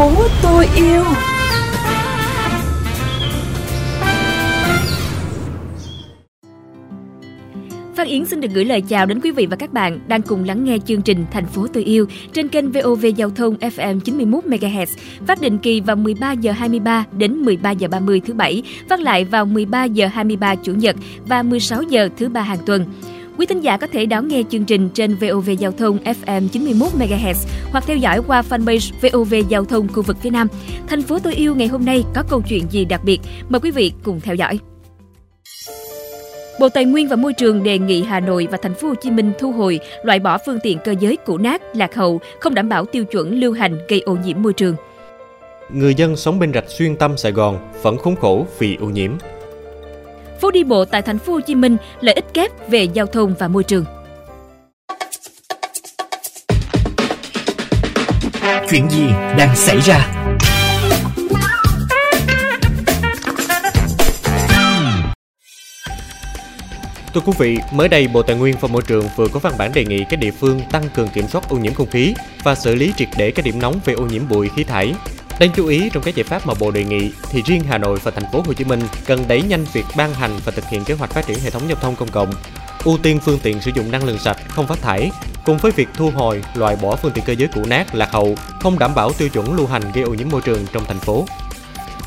phố tôi yêu Phan Yến xin được gửi lời chào đến quý vị và các bạn đang cùng lắng nghe chương trình Thành phố tôi yêu trên kênh VOV Giao thông FM 91 MHz, phát định kỳ vào 13 giờ 23 đến 13 giờ 30 thứ bảy, phát lại vào 13 giờ 23 chủ nhật và 16 giờ thứ ba hàng tuần. Quý thính giả có thể đón nghe chương trình trên VOV Giao thông FM 91 MHz hoặc theo dõi qua fanpage VOV Giao thông khu vực phía Nam. Thành phố tôi yêu ngày hôm nay có câu chuyện gì đặc biệt? Mời quý vị cùng theo dõi. Bộ Tài nguyên và Môi trường đề nghị Hà Nội và Thành phố Hồ Chí Minh thu hồi, loại bỏ phương tiện cơ giới cũ nát, lạc hậu, không đảm bảo tiêu chuẩn lưu hành gây ô nhiễm môi trường. Người dân sống bên rạch xuyên tâm Sài Gòn vẫn khốn khổ vì ô nhiễm. Phố đi bộ tại Thành phố Hồ Chí Minh lợi ích kép về giao thông và môi trường. Chuyện gì đang xảy ra? Thưa quý vị, mới đây Bộ Tài nguyên và Môi trường vừa có văn bản đề nghị các địa phương tăng cường kiểm soát ô nhiễm không khí và xử lý triệt để các điểm nóng về ô nhiễm bụi khí thải. Đáng chú ý trong các giải pháp mà Bộ đề nghị thì riêng Hà Nội và thành phố Hồ Chí Minh cần đẩy nhanh việc ban hành và thực hiện kế hoạch phát triển hệ thống giao thông công cộng, ưu tiên phương tiện sử dụng năng lượng sạch, không phát thải, cùng với việc thu hồi, loại bỏ phương tiện cơ giới cũ nát, lạc hậu, không đảm bảo tiêu chuẩn lưu hành gây ô nhiễm môi trường trong thành phố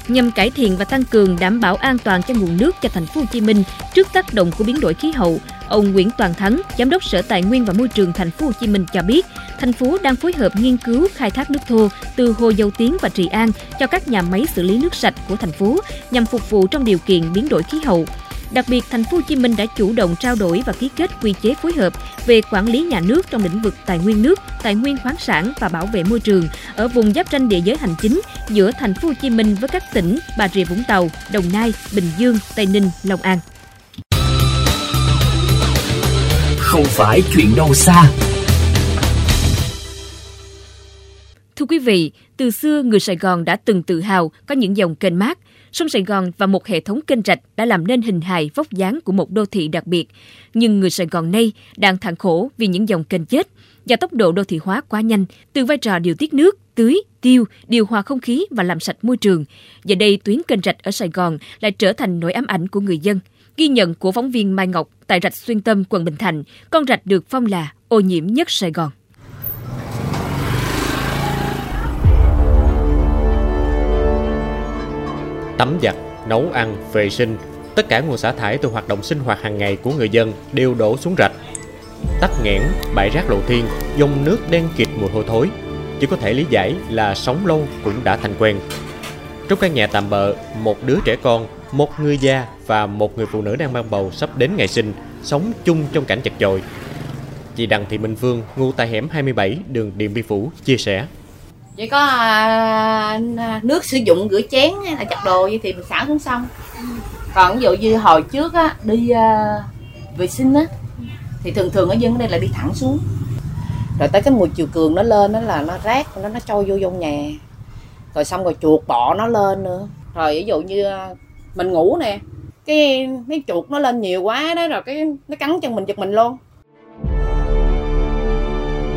nhằm cải thiện và tăng cường đảm bảo an toàn cho nguồn nước cho thành phố Hồ Chí Minh trước tác động của biến đổi khí hậu. Ông Nguyễn Toàn Thắng, giám đốc Sở Tài nguyên và Môi trường thành phố Hồ Chí Minh cho biết, thành phố đang phối hợp nghiên cứu khai thác nước thô từ hồ Dầu Tiếng và Trị An cho các nhà máy xử lý nước sạch của thành phố nhằm phục vụ trong điều kiện biến đổi khí hậu. Đặc biệt, thành phố Hồ Chí Minh đã chủ động trao đổi và ký kết quy chế phối hợp về quản lý nhà nước trong lĩnh vực tài nguyên nước, tài nguyên khoáng sản và bảo vệ môi trường ở vùng giáp ranh địa giới hành chính giữa thành phố Hồ Chí Minh với các tỉnh Bà Rịa Vũng Tàu, Đồng Nai, Bình Dương, Tây Ninh, Long An. Không phải chuyện đâu xa. Thưa quý vị, từ xưa người Sài Gòn đã từng tự hào có những dòng kênh mát, sông Sài Gòn và một hệ thống kênh rạch đã làm nên hình hài vóc dáng của một đô thị đặc biệt. Nhưng người Sài Gòn nay đang thẳng khổ vì những dòng kênh chết và tốc độ đô thị hóa quá nhanh, từ vai trò điều tiết nước, tưới, tiêu, điều hòa không khí và làm sạch môi trường. Giờ đây tuyến kênh rạch ở Sài Gòn lại trở thành nỗi ám ảnh của người dân. Ghi nhận của phóng viên Mai Ngọc tại rạch Xuyên Tâm, quận Bình Thạnh, con rạch được phong là ô nhiễm nhất Sài Gòn. Tắm giặt, nấu ăn, vệ sinh, tất cả nguồn xả thải từ hoạt động sinh hoạt hàng ngày của người dân đều đổ xuống rạch. Tắc nghẽn, bãi rác lộ thiên, dòng nước đen kịt mùi hôi thối. Chỉ có thể lý giải là sống lâu cũng đã thành quen. Trong căn nhà tạm bợ, một đứa trẻ con, một người già và một người phụ nữ đang mang bầu sắp đến ngày sinh, sống chung trong cảnh chật chội. Chị Đặng Thị Minh Phương, ngụ tại hẻm 27 đường Điện Biên Phủ, chia sẻ chỉ có à, à, nước sử dụng rửa chén hay là chặt đồ gì thì mình xả xuống sông. Còn ví dụ như hồi trước á đi à, vệ sinh á thì thường thường ở dân ở đây là đi thẳng xuống. Rồi tới cái mùa chiều cường nó lên nó là nó rác nó nó trôi vô trong nhà. Rồi xong rồi chuột bọ nó lên nữa. Rồi ví dụ như à, mình ngủ nè cái mấy chuột nó lên nhiều quá đó rồi cái nó cắn chân mình giật mình luôn.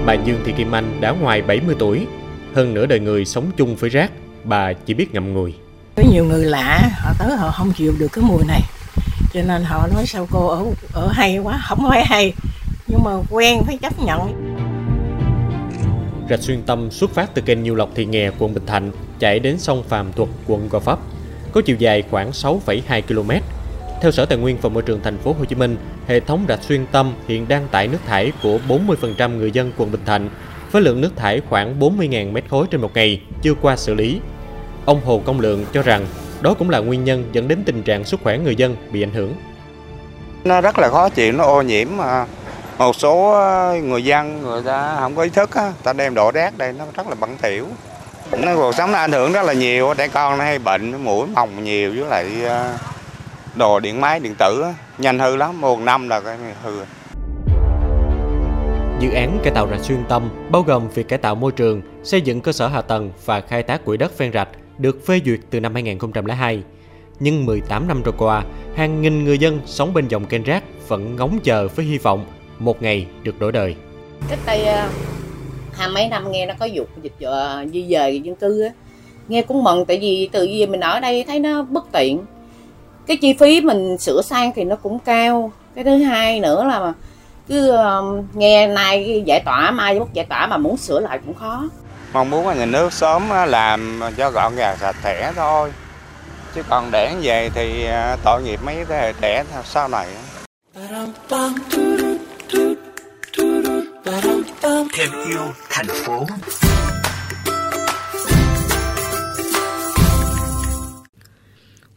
Bà Dương Thị Kim Anh đã ngoài 70 tuổi hơn nửa đời người sống chung với rác, bà chỉ biết ngậm ngùi. Có nhiều người lạ, họ tới họ không chịu được cái mùi này. Cho nên họ nói sao cô ở ở hay quá, không phải hay. Nhưng mà quen phải chấp nhận. Rạch xuyên tâm xuất phát từ kênh Nhiêu Lộc Thị Nghè, quận Bình Thạnh, chạy đến sông Phàm Thuật, quận Gò Vấp, có chiều dài khoảng 6,2 km. Theo Sở Tài nguyên và Môi trường thành phố Hồ Chí Minh, hệ thống rạch xuyên tâm hiện đang tải nước thải của 40% người dân quận Bình Thạnh với lượng nước thải khoảng 40.000 mét khối trên một ngày chưa qua xử lý. Ông Hồ Công Lượng cho rằng đó cũng là nguyên nhân dẫn đến tình trạng sức khỏe người dân bị ảnh hưởng. Nó rất là khó chịu, nó ô nhiễm mà một số à, người dân người ta không có ý thức á, ta đem đổ rác đây nó rất là bẩn thỉu. Nó cuộc sống nó ảnh hưởng rất là nhiều, trẻ con nó hay bệnh, mũi mồng nhiều với lại à, đồ điện máy điện tử nhanh hư lắm, một năm là cái hư. Dự án cải tạo rạch xuyên tâm bao gồm việc cải tạo môi trường, xây dựng cơ sở hạ tầng và khai thác quỹ đất ven rạch được phê duyệt từ năm 2002. Nhưng 18 năm trôi qua, hàng nghìn người dân sống bên dòng kênh rác vẫn ngóng chờ với hy vọng một ngày được đổi đời. Cách đây ờ, hai mấy năm nghe nó có dục dịch ờ, di dời dân cư á, nghe cũng mừng tại vì từ gì mình ở đây thấy nó bất tiện cái chi phí mình sửa sang thì nó cũng cao cái thứ hai nữa là cứ um, nghe nay giải tỏa mai bất giải tỏa mà muốn sửa lại cũng khó. Mong muốn là nhà nước sớm làm cho gọn gàng sạch sẽ thôi. Chứ còn để về thì à, tội nghiệp mấy thế hệ trẻ sau này thêm yêu thành phố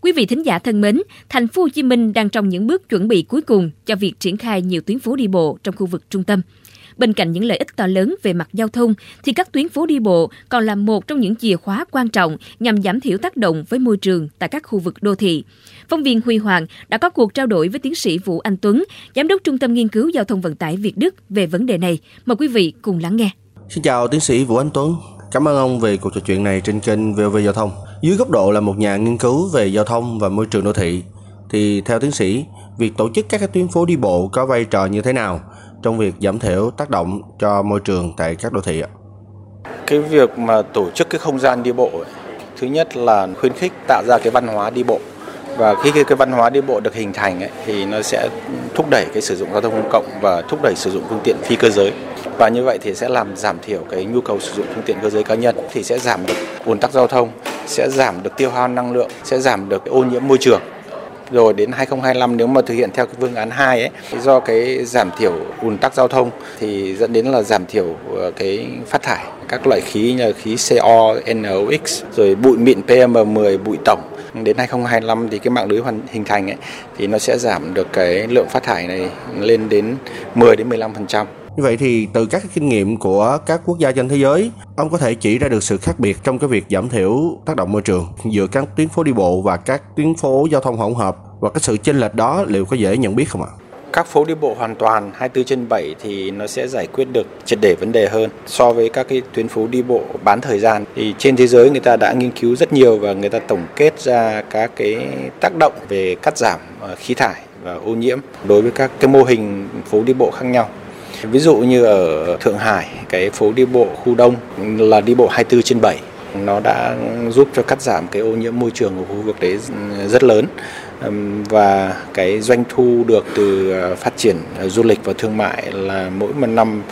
Quý vị thính giả thân mến, thành phố Hồ Chí Minh đang trong những bước chuẩn bị cuối cùng cho việc triển khai nhiều tuyến phố đi bộ trong khu vực trung tâm. Bên cạnh những lợi ích to lớn về mặt giao thông, thì các tuyến phố đi bộ còn là một trong những chìa khóa quan trọng nhằm giảm thiểu tác động với môi trường tại các khu vực đô thị. Phóng viên Huy Hoàng đã có cuộc trao đổi với tiến sĩ Vũ Anh Tuấn, Giám đốc Trung tâm Nghiên cứu Giao thông Vận tải Việt Đức về vấn đề này. Mời quý vị cùng lắng nghe. Xin chào tiến sĩ Vũ Anh Tuấn. Cảm ơn ông về cuộc trò chuyện này trên kênh VOV Giao thông. Dưới góc độ là một nhà nghiên cứu về giao thông và môi trường đô thị, thì theo tiến sĩ, việc tổ chức các tuyến phố đi bộ có vai trò như thế nào trong việc giảm thiểu tác động cho môi trường tại các đô thị ạ? Cái việc mà tổ chức cái không gian đi bộ ấy, thứ nhất là khuyến khích tạo ra cái văn hóa đi bộ và khi cái, cái văn hóa đi bộ được hình thành ấy, thì nó sẽ thúc đẩy cái sử dụng giao thông công cộng và thúc đẩy sử dụng phương tiện phi cơ giới. Và như vậy thì sẽ làm giảm thiểu cái nhu cầu sử dụng phương tiện cơ giới cá nhân thì sẽ giảm được ùn tắc giao thông sẽ giảm được tiêu hao năng lượng sẽ giảm được ô nhiễm môi trường. Rồi đến 2025 nếu mà thực hiện theo cái phương án 2 ấy do cái giảm thiểu ùn tắc giao thông thì dẫn đến là giảm thiểu ờ, cái phát thải các loại khí như khí CO, NOx rồi bụi mịn PM10 bụi tổng đến 2025 thì cái mạng lưới hoàn hình thành ấy thì nó sẽ giảm được cái lượng phát thải này lên đến 10 đến 15%. Như vậy thì từ các kinh nghiệm của các quốc gia trên thế giới, ông có thể chỉ ra được sự khác biệt trong cái việc giảm thiểu tác động môi trường giữa các tuyến phố đi bộ và các tuyến phố giao thông hỗn hợp và cái sự chênh lệch đó liệu có dễ nhận biết không ạ? Các phố đi bộ hoàn toàn 24 trên 7 thì nó sẽ giải quyết được triệt để vấn đề hơn so với các cái tuyến phố đi bộ bán thời gian. Thì trên thế giới người ta đã nghiên cứu rất nhiều và người ta tổng kết ra các cái tác động về cắt giảm ờ, khí thải và ô nhiễm đối với các cái mô hình phố đi bộ khác nhau. Ví dụ như ở Thượng Hải, cái phố đi bộ khu đông là đi bộ 24 trên 7. Nó đã giúp cho cắt giảm cái ô nhiễm môi trường của khu vực đấy ừ, rất lớn và cái doanh thu được từ ờ, phát triển ờ, du lịch và thương mại là mỗi một năm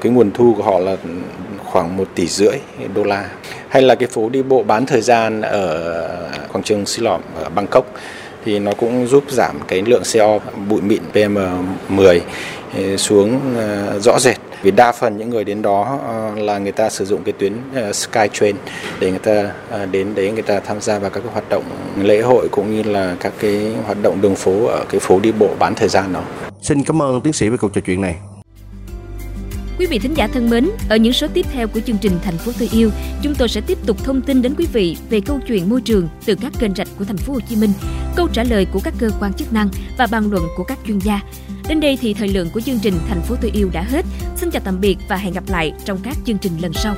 cái nguồn thu của họ là khoảng 1 tỷ rưỡi đô la. Hay là cái phố đi bộ bán thời gian ở quảng trường Silom ở Bangkok thì nó cũng giúp giảm cái lượng CO bụi mịn PM10 ờ, xuống rõ rệt vì đa phần những người đến đó ờ, là người ta sử dụng cái tuyến ờ, Skytrain để người ta ờ, đến đấy người ta tham gia vào các cái hoạt động lễ hội cũng như là các cái hoạt động đường phố ở cái phố đi bộ bán thời gian đó. Xin cảm ơn tiến sĩ về cuộc trò chuyện này. Quý vị thính giả thân mến, ở những số tiếp theo của chương trình Thành phố tôi yêu, chúng tôi sẽ tiếp tục thông tin đến quý vị về câu chuyện môi trường từ các kênh rạch của thành phố Hồ Chí Minh, câu trả lời của các cơ quan chức năng và bàn luận của các chuyên gia. Đến đây thì thời lượng của chương trình Thành phố tôi yêu đã hết. Xin chào tạm biệt và hẹn gặp lại trong các chương trình lần sau.